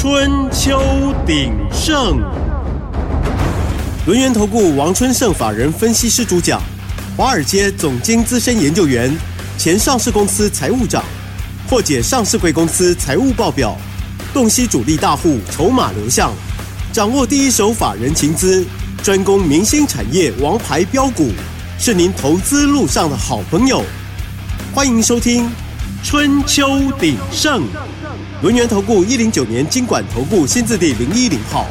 春秋鼎盛，轮源投顾王春盛法人分析师主讲，华尔街总经资深研究员，前上市公司财务长，破解上市贵公司财务报表，洞悉主力大户筹码流向，掌握第一手法人情资，专攻明星产业王牌标股，是您投资路上的好朋友。欢迎收听《春秋鼎盛》。轮源投顾一零九年经管投顾新字第零一零号，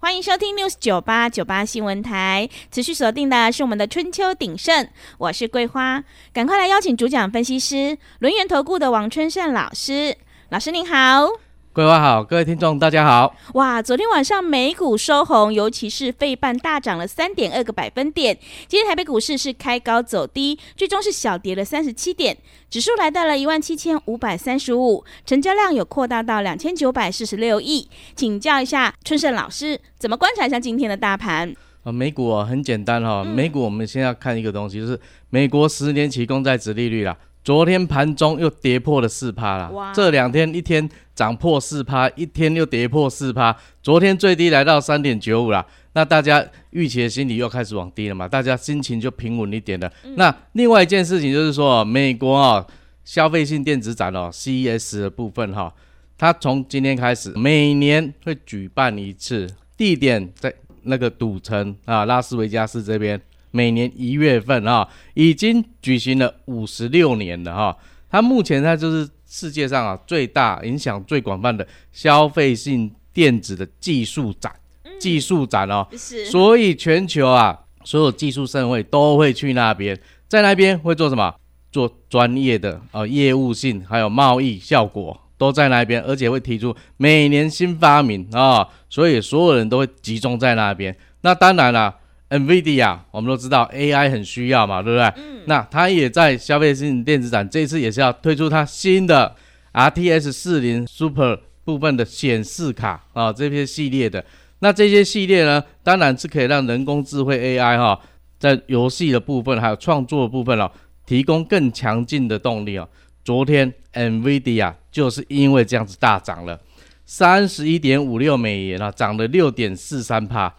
欢迎收听 News 九八九八新闻台，持续锁定的是我们的春秋鼎盛，我是桂花，赶快来邀请主讲分析师轮源投顾的王春盛老师，老师您好。各位好，各位听众大家好。哇，昨天晚上美股收红，尤其是费半大涨了三点二个百分点。今天台北股市是开高走低，最终是小跌了三十七点，指数来到了一万七千五百三十五，成交量有扩大到两千九百四十六亿。请教一下春盛老师，怎么观察一下今天的大盘？啊，美股啊，很简单哈、哦，美股我们先要看一个东西，就是美国十年期公债殖利率啦。昨天盘中又跌破了四趴啦，哇这两天一天涨破四趴，一天又跌破四趴。昨天最低来到三点九五啦，那大家预期的心理又开始往低了嘛，大家心情就平稳一点了。嗯、那另外一件事情就是说，美国啊消费性电子展哦 CES 的部分哈，它从今天开始每年会举办一次，地点在那个赌城啊拉斯维加斯这边。每年一月份啊，已经举行了五十六年了哈。它目前它就是世界上啊最大、影响最广泛的消费性电子的技术展，技术展哦。是。所以全球啊，所有技术盛会都会去那边，在那边会做什么？做专业的呃业务性，还有贸易效果都在那边，而且会提出每年新发明啊，所以所有人都会集中在那边。那当然了。NVIDIA，我们都知道 AI 很需要嘛，对不对？嗯。那它也在消费性电子展，这次也是要推出它新的 RTX 40 Super 部分的显示卡啊，这些系列的。那这些系列呢，当然是可以让人工智慧 AI 哈、啊，在游戏的部分还有创作的部分哦、啊，提供更强劲的动力哦、啊。昨天 NVIDIA 就是因为这样子大涨了，三十一点五六美元啊，涨了六点四三趴。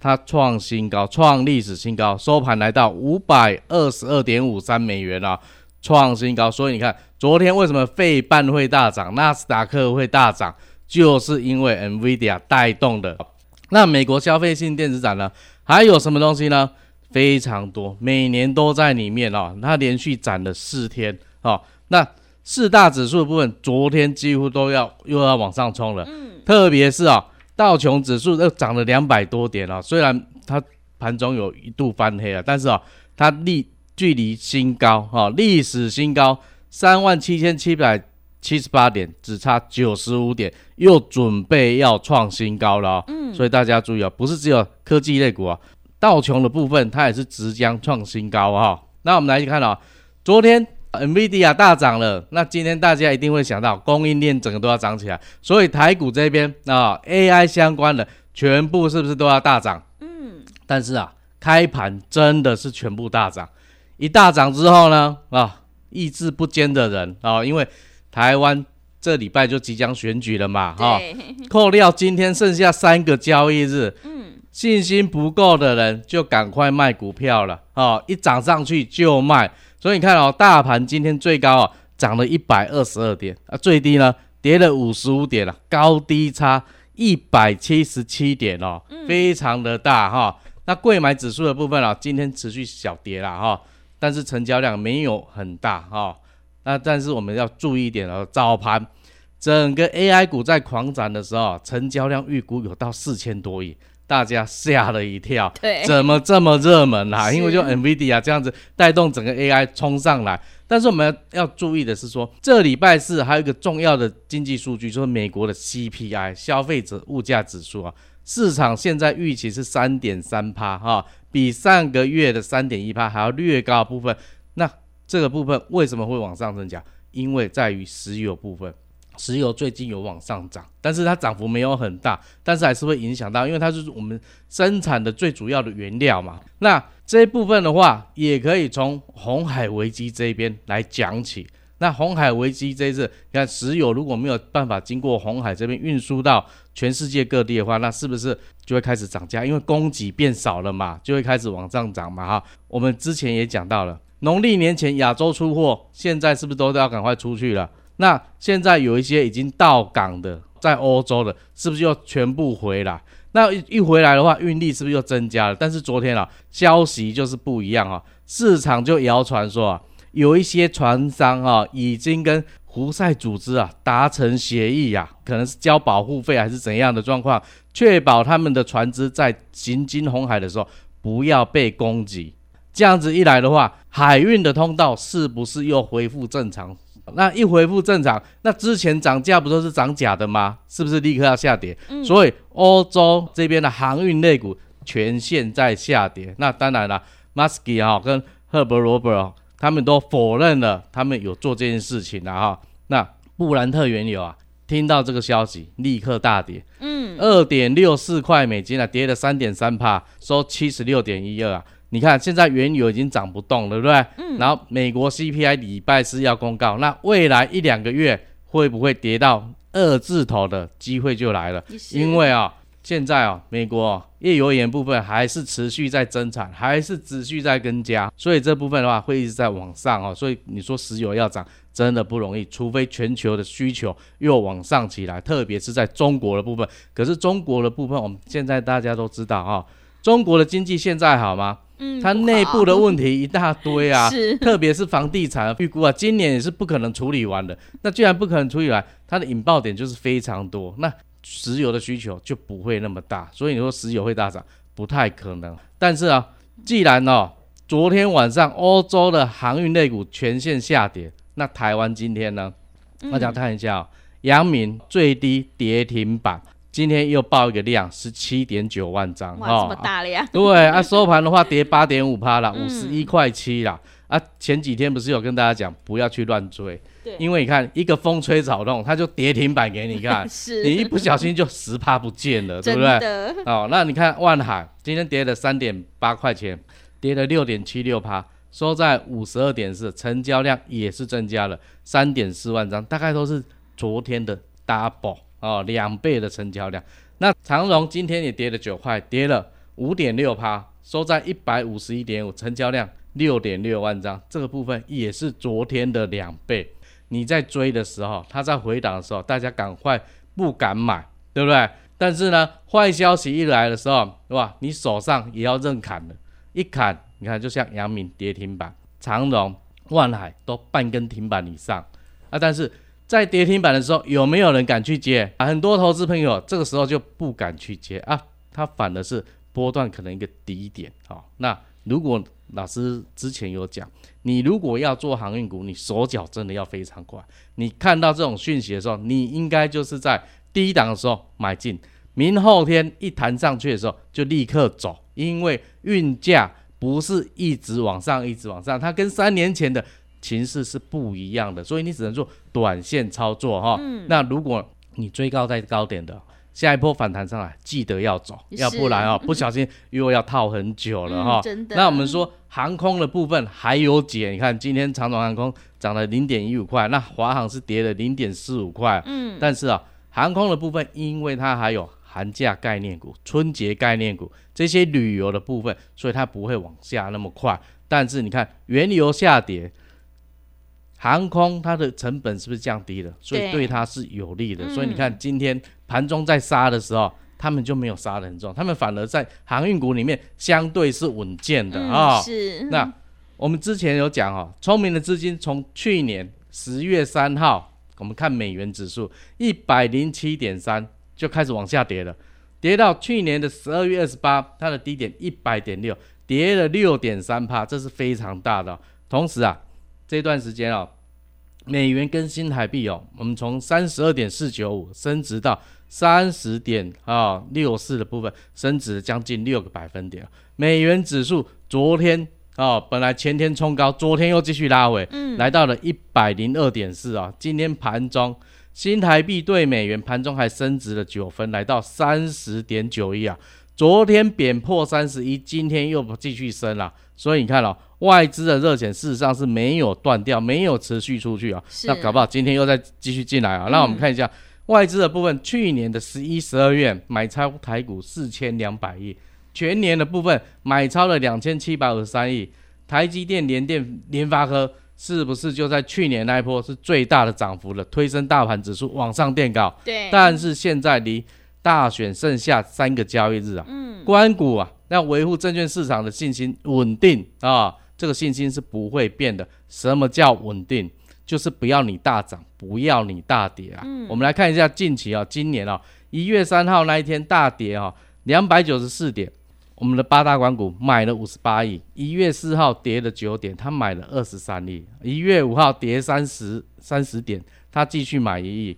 它创新高，创历史新高，收盘来到五百二十二点五三美元啊，创新高。所以你看，昨天为什么费半会大涨，纳斯达克会大涨，就是因为 NVIDIA 带动的。那美国消费性电子展呢，还有什么东西呢？非常多，每年都在里面哦。它连续展了四天哦。那四大指数的部分，昨天几乎都要又要往上冲了，嗯，特别是啊、哦。道琼指数又涨了两百多点啊，虽然它盘中有一度翻黑了，但是啊，它离距离新高哈，历史新高三万七千七百七十八点，只差九十五点，又准备要创新高了。嗯，所以大家注意啊，不是只有科技类股啊，道琼的部分它也是即将创新高啊。那我们来看啊，昨天。NVIDIA 大涨了，那今天大家一定会想到供应链整个都要涨起来，所以台股这边啊，AI 相关的全部是不是都要大涨？嗯，但是啊，开盘真的是全部大涨，一大涨之后呢，啊，意志不坚的人啊，因为台湾这礼拜就即将选举了嘛，哈对，扣掉今天剩下三个交易日，嗯，信心不够的人就赶快卖股票了，啊，一涨上去就卖。所以你看哦，大盘今天最高啊涨了一百二十二点啊，最低呢跌了五十五点了，高低差一百七十七点哦，非常的大哈。那贵买指数的部分啊，今天持续小跌了哈，但是成交量没有很大哈。那但是我们要注意一点哦，早盘整个 AI 股在狂涨的时候，成交量预估有到四千多亿。大家吓了一跳，对，怎么这么热门啊？因为就 NVIDIA 这样子带动整个 AI 冲上来。但是我们要注意的是说，这礼拜四还有一个重要的经济数据，就是美国的 CPI 消费者物价指数啊，市场现在预期是三点三趴哈，比上个月的三点一趴还要略高部分。那这个部分为什么会往上增加？因为在于石油部分。石油最近有往上涨，但是它涨幅没有很大，但是还是会影响到，因为它是我们生产的最主要的原料嘛。那这一部分的话，也可以从红海危机这边来讲起。那红海危机这一次，你看石油如果没有办法经过红海这边运输到全世界各地的话，那是不是就会开始涨价？因为供给变少了嘛，就会开始往上涨嘛哈。我们之前也讲到了，农历年前亚洲出货，现在是不是都要赶快出去了？那现在有一些已经到港的，在欧洲的，是不是又全部回来？那一回来的话，运力是不是又增加了？但是昨天啊，消息就是不一样啊，市场就谣传说啊。有一些船商啊，已经跟胡塞组织啊达成协议呀，可能是交保护费还是怎样的状况，确保他们的船只在行经红海的时候不要被攻击。这样子一来的话，海运的通道是不是又恢复正常？那一恢复正常，那之前涨价不都是涨假的吗？是不是立刻要下跌？嗯、所以欧洲这边的航运类股全线在下跌。那当然了，马斯基啊跟赫伯罗伯。他们都否认了，他们有做这件事情了哈。那布兰特原油啊，听到这个消息，立刻大跌，嗯，二点六四块美金啊，跌了三点三帕，收七十六点一二啊。你看现在原油已经涨不动了，对不对？嗯。然后美国 CPI 礼拜四要公告，那未来一两个月会不会跌到二字头的机会就来了？因为啊。现在啊，美国页油盐部分还是持续在增产，还是持续在增加，所以这部分的话会一直在往上哦。所以你说石油要涨，真的不容易，除非全球的需求又往上起来，特别是在中国的部分。可是中国的部分，我们现在大家都知道啊，中国的经济现在好吗？嗯，它内部的问题一大堆啊，是，特别是房地产预估啊，今年也是不可能处理完的。那既然不可能处理完，它的引爆点就是非常多。那石油的需求就不会那么大，所以你说石油会大涨不太可能。但是啊，既然哦，昨天晚上欧洲的航运类股全线下跌，那台湾今天呢？大家看一下哦，阳明最低跌停板，今天又爆一个量十七点九万张，哇，这么大量？对啊，收盘的话跌八点五趴了，五十一块七了。啊，前几天不是有跟大家讲不要去乱追。对，因为你看一个风吹草动，它就跌停板给你看，是你一不小心就十趴不见了，对不对？哦，那你看万海今天跌了三点八块钱，跌了六点七六趴，收在五十二点四，成交量也是增加了三点四万张，大概都是昨天的 double 哦，两倍的成交量。那长荣今天也跌了九块，跌了五点六趴，收在一百五十一点五，成交量六点六万张，这个部分也是昨天的两倍。你在追的时候，它在回档的时候，大家赶快不敢买，对不对？但是呢，坏消息一来的时候，对吧？你手上也要认砍了，一砍，你看就像阳明跌停板，长荣、万海都半根停板以上啊。但是在跌停板的时候，有没有人敢去接？很多投资朋友这个时候就不敢去接啊，它反而是波段可能一个低点，啊、那。如果老师之前有讲，你如果要做航运股，你手脚真的要非常快。你看到这种讯息的时候，你应该就是在低档的时候买进，明后天一弹上去的时候就立刻走，因为运价不是一直往上，一直往上，它跟三年前的情势是不一样的，所以你只能做短线操作哈。嗯。那如果你追高在高点的。下一波反弹上来，记得要走，要不然哦，不小心 又要套很久了哈、嗯。真的。那我们说航空的部分还有解，你看今天长荣航空涨了零点一五块，那华航是跌了零点四五块。嗯。但是啊，航空的部分，因为它还有寒假概念股、春节概念股这些旅游的部分，所以它不会往下那么快。但是你看原油下跌。航空它的成本是不是降低了？所以对它是有利的。所以你看今天盘中在杀的时候，他们就没有杀的很重，他们反而在航运股里面相对是稳健的啊、哦。是。那我们之前有讲哦，聪明的资金从去年十月三号，我们看美元指数一百零七点三就开始往下跌了，跌到去年的十二月二十八，它的低点一百点六，跌了六点三趴，这是非常大的。同时啊。这段时间哦，美元跟新台币哦，我们从三十二点四九五升值到三十点啊六四的部分，升值将近六个百分点。美元指数昨天哦，本来前天冲高，昨天又继续拉回，嗯，来到了一百零二点四啊。今天盘中新台币对美元盘中还升值了九分，来到三十点九一啊。昨天贬破三十一，今天又继续升了。所以你看哦，外资的热钱事实上是没有断掉，没有持续出去啊。那搞不好今天又再继续进来啊。那我们看一下、嗯、外资的部分，去年的十一、十二月买超台股四千两百亿，全年的部分买超了两千七百五十三亿。台积电、联电、联发科是不是就在去年那一波是最大的涨幅了，推升大盘指数往上垫高？对。但是现在离大选剩下三个交易日啊，嗯，关股啊，要维护证券市场的信心稳定啊，这个信心是不会变的。什么叫稳定？就是不要你大涨，不要你大跌啊。嗯，我们来看一下近期啊，今年啊，一月三号那一天大跌啊，两百九十四点，我们的八大官股买了五十八亿。一月四号跌了九点，他买了二十三亿。一月五号跌三十三十点，他继续买一亿。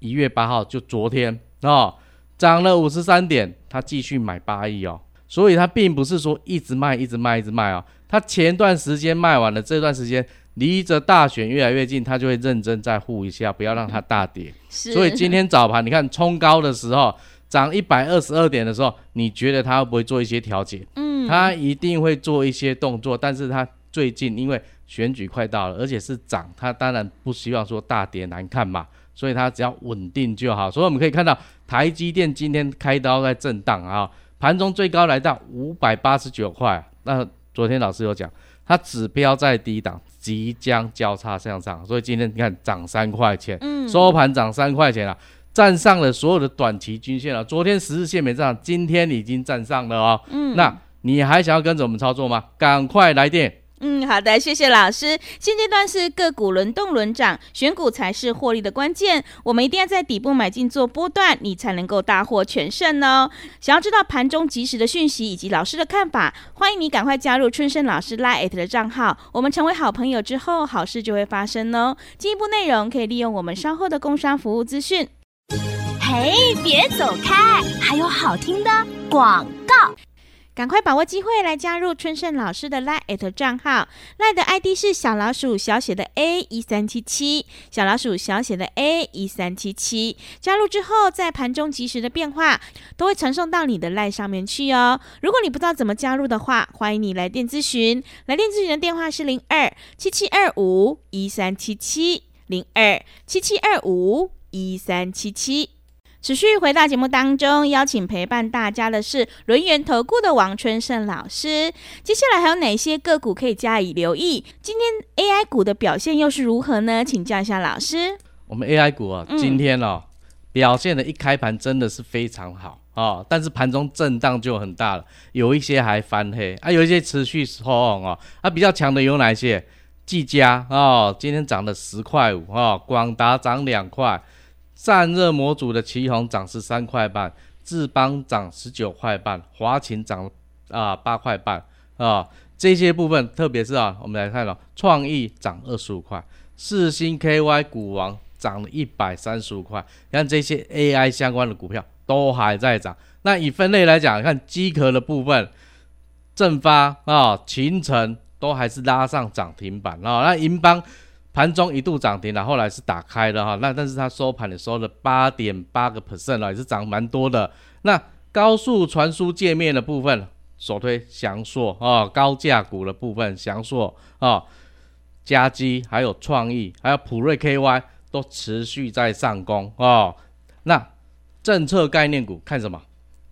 一月八号就昨天啊。涨了五十三点，他继续买八亿哦，所以他并不是说一直卖、一直卖、一直卖哦，他前段时间卖完了，这段时间离着大选越来越近，他就会认真再护一下，不要让它大跌。所以今天早盘你看冲高的时候，涨一百二十二点的时候，你觉得他会不会做一些调节？嗯，他一定会做一些动作，但是他最近因为选举快到了，而且是涨，他当然不希望说大跌难看嘛。所以他只要稳定就好，所以我们可以看到台积电今天开刀在震荡啊，盘中最高来到五百八十九块。那昨天老师有讲，它指标在低档，即将交叉向上，所以今天你看涨三块钱，收盘涨三块钱啊，站上了所有的短期均线了。昨天十日线没站上，今天已经站上了哦。嗯那你还想要跟着我们操作吗？赶快来电。嗯，好的，谢谢老师。现阶段是个股轮动轮涨，选股才是获利的关键。我们一定要在底部买进做波段，你才能够大获全胜哦。想要知道盘中及时的讯息以及老师的看法，欢迎你赶快加入春生老师 LINE@ 的账号。我们成为好朋友之后，好事就会发生哦。进一步内容可以利用我们稍后的工商服务资讯。嘿，别走开，还有好听的广告。赶快把握机会来加入春盛老师的 Line@ 账号，Line 的 ID 是小老鼠小写的 A 一三七七，小老鼠小写的 A 一三七七。加入之后，在盘中即时的变化都会传送到你的 Line 上面去哦。如果你不知道怎么加入的话，欢迎你来电咨询，来电咨询的电话是零二七七二五一三七七零二七七二五一三七七。持续回到节目当中，邀请陪伴大家的是轮源投顾的王春盛老师。接下来还有哪些个股可以加以留意？今天 AI 股的表现又是如何呢？请教一下老师。我们 AI 股啊，今天哦、嗯、表现的一开盘真的是非常好哦，但是盘中震荡就很大了，有一些还翻黑啊，有一些持续收红啊。啊，比较强的有哪些？技嘉哦，今天涨了十块五啊，广达涨两块。散热模组的奇鋐涨十三块半，智邦涨十九块半，华擎涨啊八块半啊，这些部分特别是啊，我们来看了创意涨二十五块，四星 KY 股王涨了一百三十五块，你看这些 AI 相关的股票都还在涨。那以分类来讲，看机壳的部分，正发啊、勤诚都还是拉上涨停板啊，那银邦。盘中一度涨停了，后来是打开的哈，那但是它收盘也收了八点八个 percent 了，也是涨蛮多的。那高速传输界面的部分，首推祥硕啊，高价股的部分祥硕啊，嘉基还有创意，还有普瑞 KY 都持续在上攻啊。那政策概念股看什么？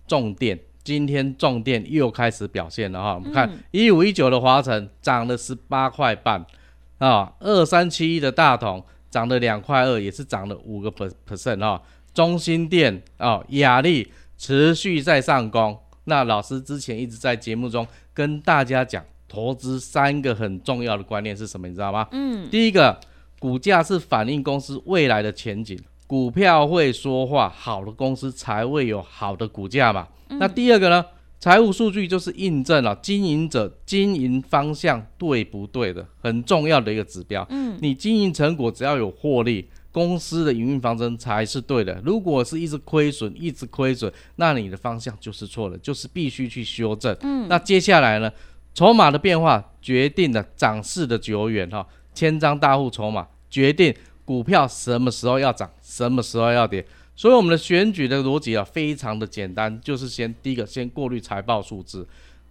重电，今天重电又开始表现了哈，我们看一五一九的华晨涨了十八块半。啊，二三七一的大同涨了两块二，也是涨了五个 percent 哈。中心店啊，雅力持续在上攻。那老师之前一直在节目中跟大家讲，投资三个很重要的观念是什么？你知道吗？嗯，第一个，股价是反映公司未来的前景，股票会说话，好的公司才会有好的股价嘛。嗯、那第二个呢？财务数据就是印证了经营者经营方向对不对的很重要的一个指标。嗯，你经营成果只要有获利，公司的营运方针才是对的。如果是一直亏损，一直亏损，那你的方向就是错的，就是必须去修正。嗯，那接下来呢，筹码的变化决定了涨势的久远哈，千张大户筹码决定股票什么时候要涨，什么时候要跌。所以我们的选举的逻辑啊，非常的简单，就是先第一个先过滤财报数字，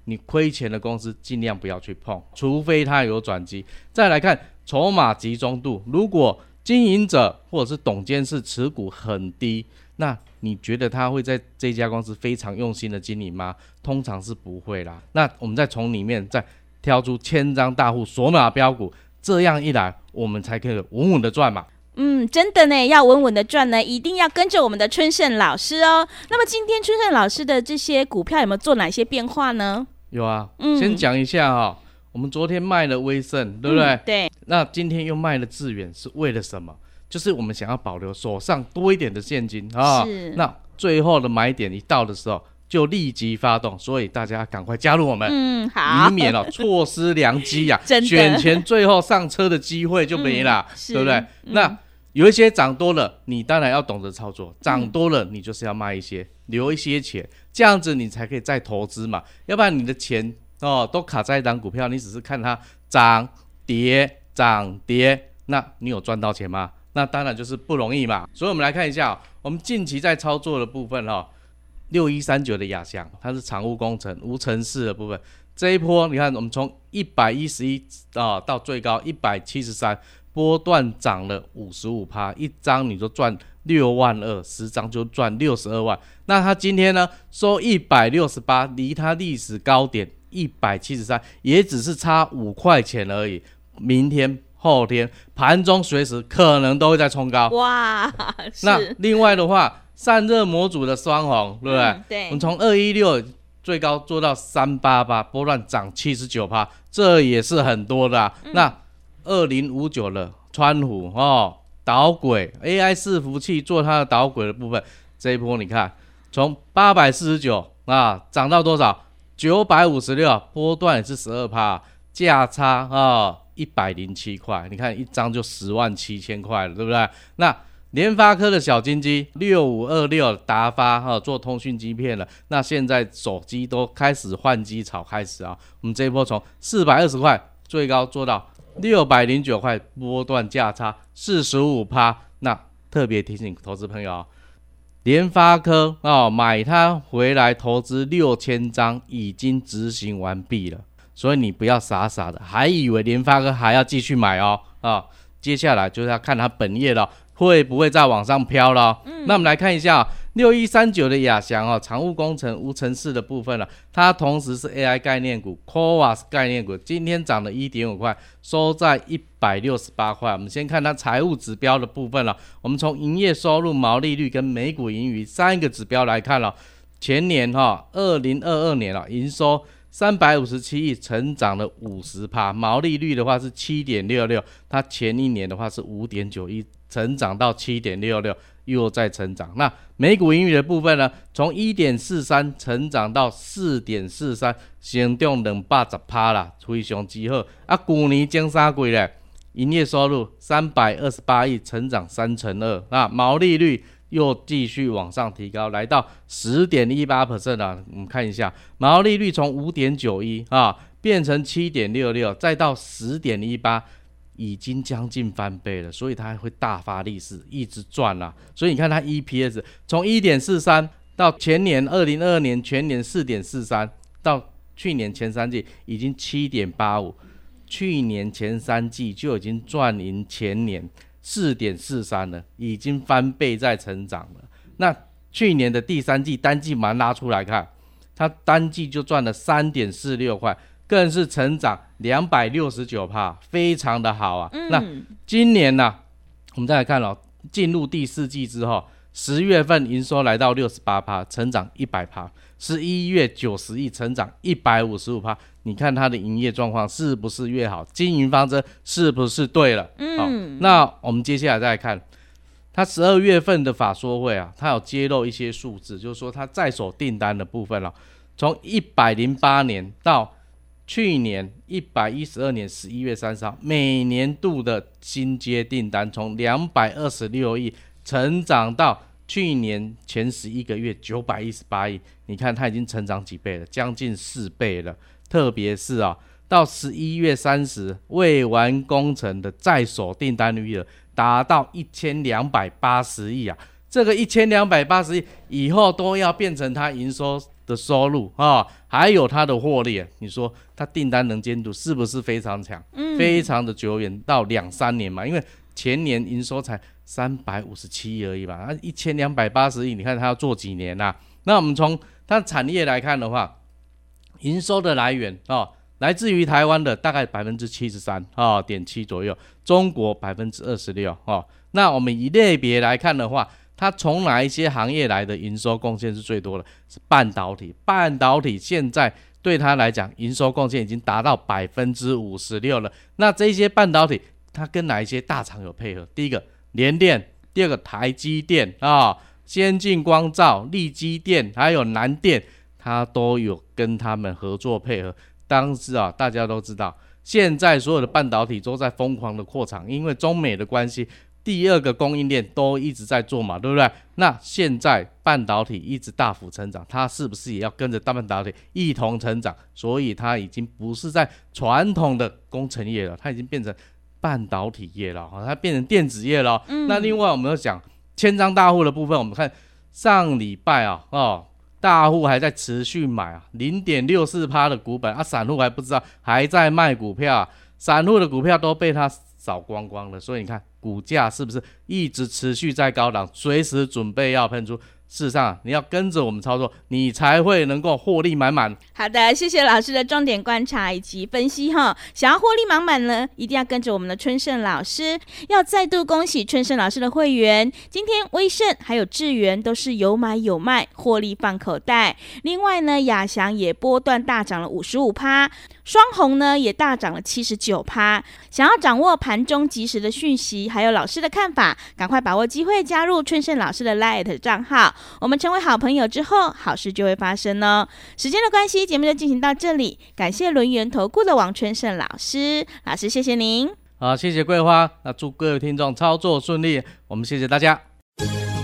你亏钱的公司尽量不要去碰，除非它有转机。再来看筹码集中度，如果经营者或者是董监事持股很低，那你觉得他会在这家公司非常用心的经营吗？通常是不会啦。那我们再从里面再挑出千张大户锁码标股，这样一来，我们才可以稳稳的赚嘛。嗯，真的呢，要稳稳的赚呢，一定要跟着我们的春盛老师哦。那么今天春盛老师的这些股票有没有做哪些变化呢？有啊，嗯，先讲一下哈、哦，我们昨天卖了威盛，对不对？嗯、对。那今天又卖了致远，是为了什么？就是我们想要保留手上多一点的现金啊。哦、是。那最后的买点一到的时候，就立即发动，所以大家赶快加入我们，嗯，好，以免哦错失良机 呀、选前最后上车的机会就没了，嗯、对不对？嗯、那有一些涨多了，你当然要懂得操作，涨多了你就是要卖一些，嗯、留一些钱，这样子你才可以再投资嘛，要不然你的钱哦都卡在一档股票，你只是看它涨跌涨跌，那你有赚到钱吗？那当然就是不容易嘛。所以我们来看一下、哦，我们近期在操作的部分哈、哦。六一三九的亚翔，它是产物工程无尘室的部分。这一波你看，我们从一百一十一啊到最高一百七十三，波段涨了五十五趴，一张你就赚六万二，十张就赚六十二万。那它今天呢收一百六十八，离它历史高点一百七十三也只是差五块钱而已。明天后天盘中随时可能都会再冲高。哇，那另外的话。散热模组的双红，对不对？嗯、对。我们从二一六最高做到三八八，波段涨七十九趴，这也是很多的、啊。嗯、那二零五九的川湖哦，导轨 AI 伺服器做它的导轨的部分，这一波你看，从八百四十九啊涨到多少？九百五十六，波段也是十二趴，价差啊一百零七块，你看一张就十万七千块了，对不对？那。联发科的小金鸡六五二六达发哈做通讯晶片了，那现在手机都开始换机潮开始啊，我们这一波从四百二十块最高做到六百零九块，波段价差四十五趴。那特别提醒投资朋友，联发科啊买它回来投资六千张已经执行完毕了，所以你不要傻傻的还以为联发科还要继续买哦啊，接下来就是要看它本业了。会不会再往上飘了？嗯，那我们来看一下六一三九的亚翔哦，常务工程无尘室的部分了，它同时是 AI 概念股，CoWoS 概念股，今天涨了一点五块，收在一百六十八块。我们先看它财务指标的部分了，我们从营业收入、毛利率跟每股盈余三个指标来看了，前年哈，二零二二年了，营收三百五十七亿，成长了五十趴，毛利率的话是七点六六，它前一年的话是五点九一。成长到七点六六，又在成长。那每股盈余的部分呢？从一点四三成长到四点四三，成长两百十趴啦，非常之好。啊，去年前三季咧，营业收入三百二十八亿，成长三成二。那毛利率又继续往上提高，来到十点一八 percent 啊。我们看一下，毛利率从五点九一啊变成七点六六，再到十点一八。已经将近翻倍了，所以它还会大发利市，一直赚啊。所以你看它 EPS 从一点四三到前年二零二二年全年四点四三，到去年前三季已经七点八五，去年前三季就已经赚赢前年四点四三了，已经翻倍在成长了。那去年的第三季单季蛮拉出来看，它单季就赚了三点四六块。更是成长两百六十九趴，非常的好啊。嗯、那今年呢、啊，我们再来看哦，进入第四季之后，十月份营收来到六十八趴，成长一百趴；十一月九十亿，成长一百五十五趴。你看它的营业状况是不是越好？经营方针是不是对了？嗯，好。那我们接下来再来看，它十二月份的法说会啊，它有揭露一些数字，就是说它在手订单的部分了、啊，从一百零八年到去年一百一十二年十一月三十号，每年度的新接订单从两百二十六亿成长到去年前十一个月九百一十八亿，你看它已经成长几倍了，将近四倍了。特别是啊，到十一月三十未完工程的在手订单余额达到一千两百八十亿啊，这个一千两百八十亿以后都要变成它营收的收入啊，还有它的获利，你说它订单能监督是不是非常强？嗯，非常的久远，到两三年嘛，因为前年营收才三百五十七亿而已吧，那，一千两百八十亿，你看它要做几年呐？那我们从它产业来看的话，营收的来源啊。来自于台湾的大概百分之七十三啊点七左右，中国百分之二十六哦。那我们以类别来看的话，它从哪一些行业来的营收贡献是最多的？是半导体。半导体现在对它来讲，营收贡献已经达到百分之五十六了。那这些半导体，它跟哪一些大厂有配合？第一个联电，第二个台积电啊，先进光罩、力积电，还有南电，它都有跟他们合作配合。当时啊，大家都知道，现在所有的半导体都在疯狂的扩厂，因为中美的关系，第二个供应链都一直在做嘛，对不对？那现在半导体一直大幅成长，它是不是也要跟着大半导体一同成长？所以它已经不是在传统的工程业了，它已经变成半导体业了，它变成电子业了。嗯。那另外我们要讲千张大户的部分，我们看上礼拜啊，哦。大户还在持续买啊，零点六四趴的股本啊，散户还不知道还在卖股票啊，散户的股票都被他扫光光了，所以你看股价是不是一直持续在高档，随时准备要喷出？事实上，你要跟着我们操作，你才会能够获利满满。好的，谢谢老师的重点观察以及分析哈。想要获利满满呢，一定要跟着我们的春盛老师。要再度恭喜春盛老师的会员，今天威盛还有智源都是有买有卖，获利放口袋。另外呢，亚翔也波段大涨了五十五趴。双红呢也大涨了七十九趴。想要掌握盘中及时的讯息，还有老师的看法，赶快把握机会加入春盛老师的 LINE 账号。我们成为好朋友之后，好事就会发生哦。时间的关系，节目就进行到这里。感谢轮元投顾的王春盛老师，老师谢谢您。好，谢谢桂花。那祝各位听众操作顺利。我们谢谢大家。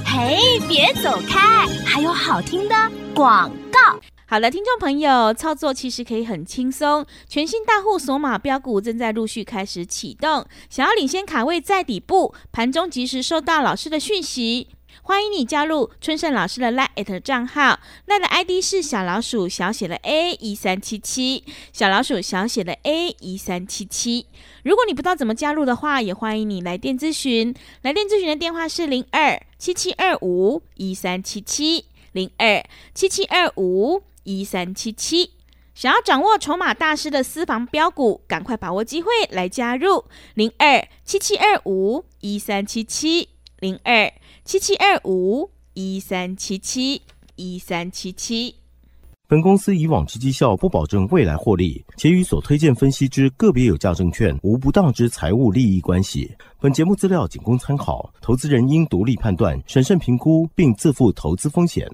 嘿，别走开，还有好听的广告。好了，听众朋友，操作其实可以很轻松。全新大户索马标股正在陆续开始启动，想要领先卡位在底部，盘中及时收到老师的讯息，欢迎你加入春盛老师的 LINE@ 账号，赖的 ID 是小老鼠小写的 A 一三七七，小老鼠小写的 A 一三七七。如果你不知道怎么加入的话，也欢迎你来电咨询，来电咨询的电话是零二七七二五一三七七零二七七二五。一三七七，想要掌握筹码大师的私房标股，赶快把握机会来加入零二七七二五一三七七零二七七二五一三七七一三七七。本公司以往之绩效不保证未来获利，且与所推荐分析之个别有价证券无不当之财务利益关系。本节目资料仅供参考，投资人应独立判断、审慎评估，并自负投资风险。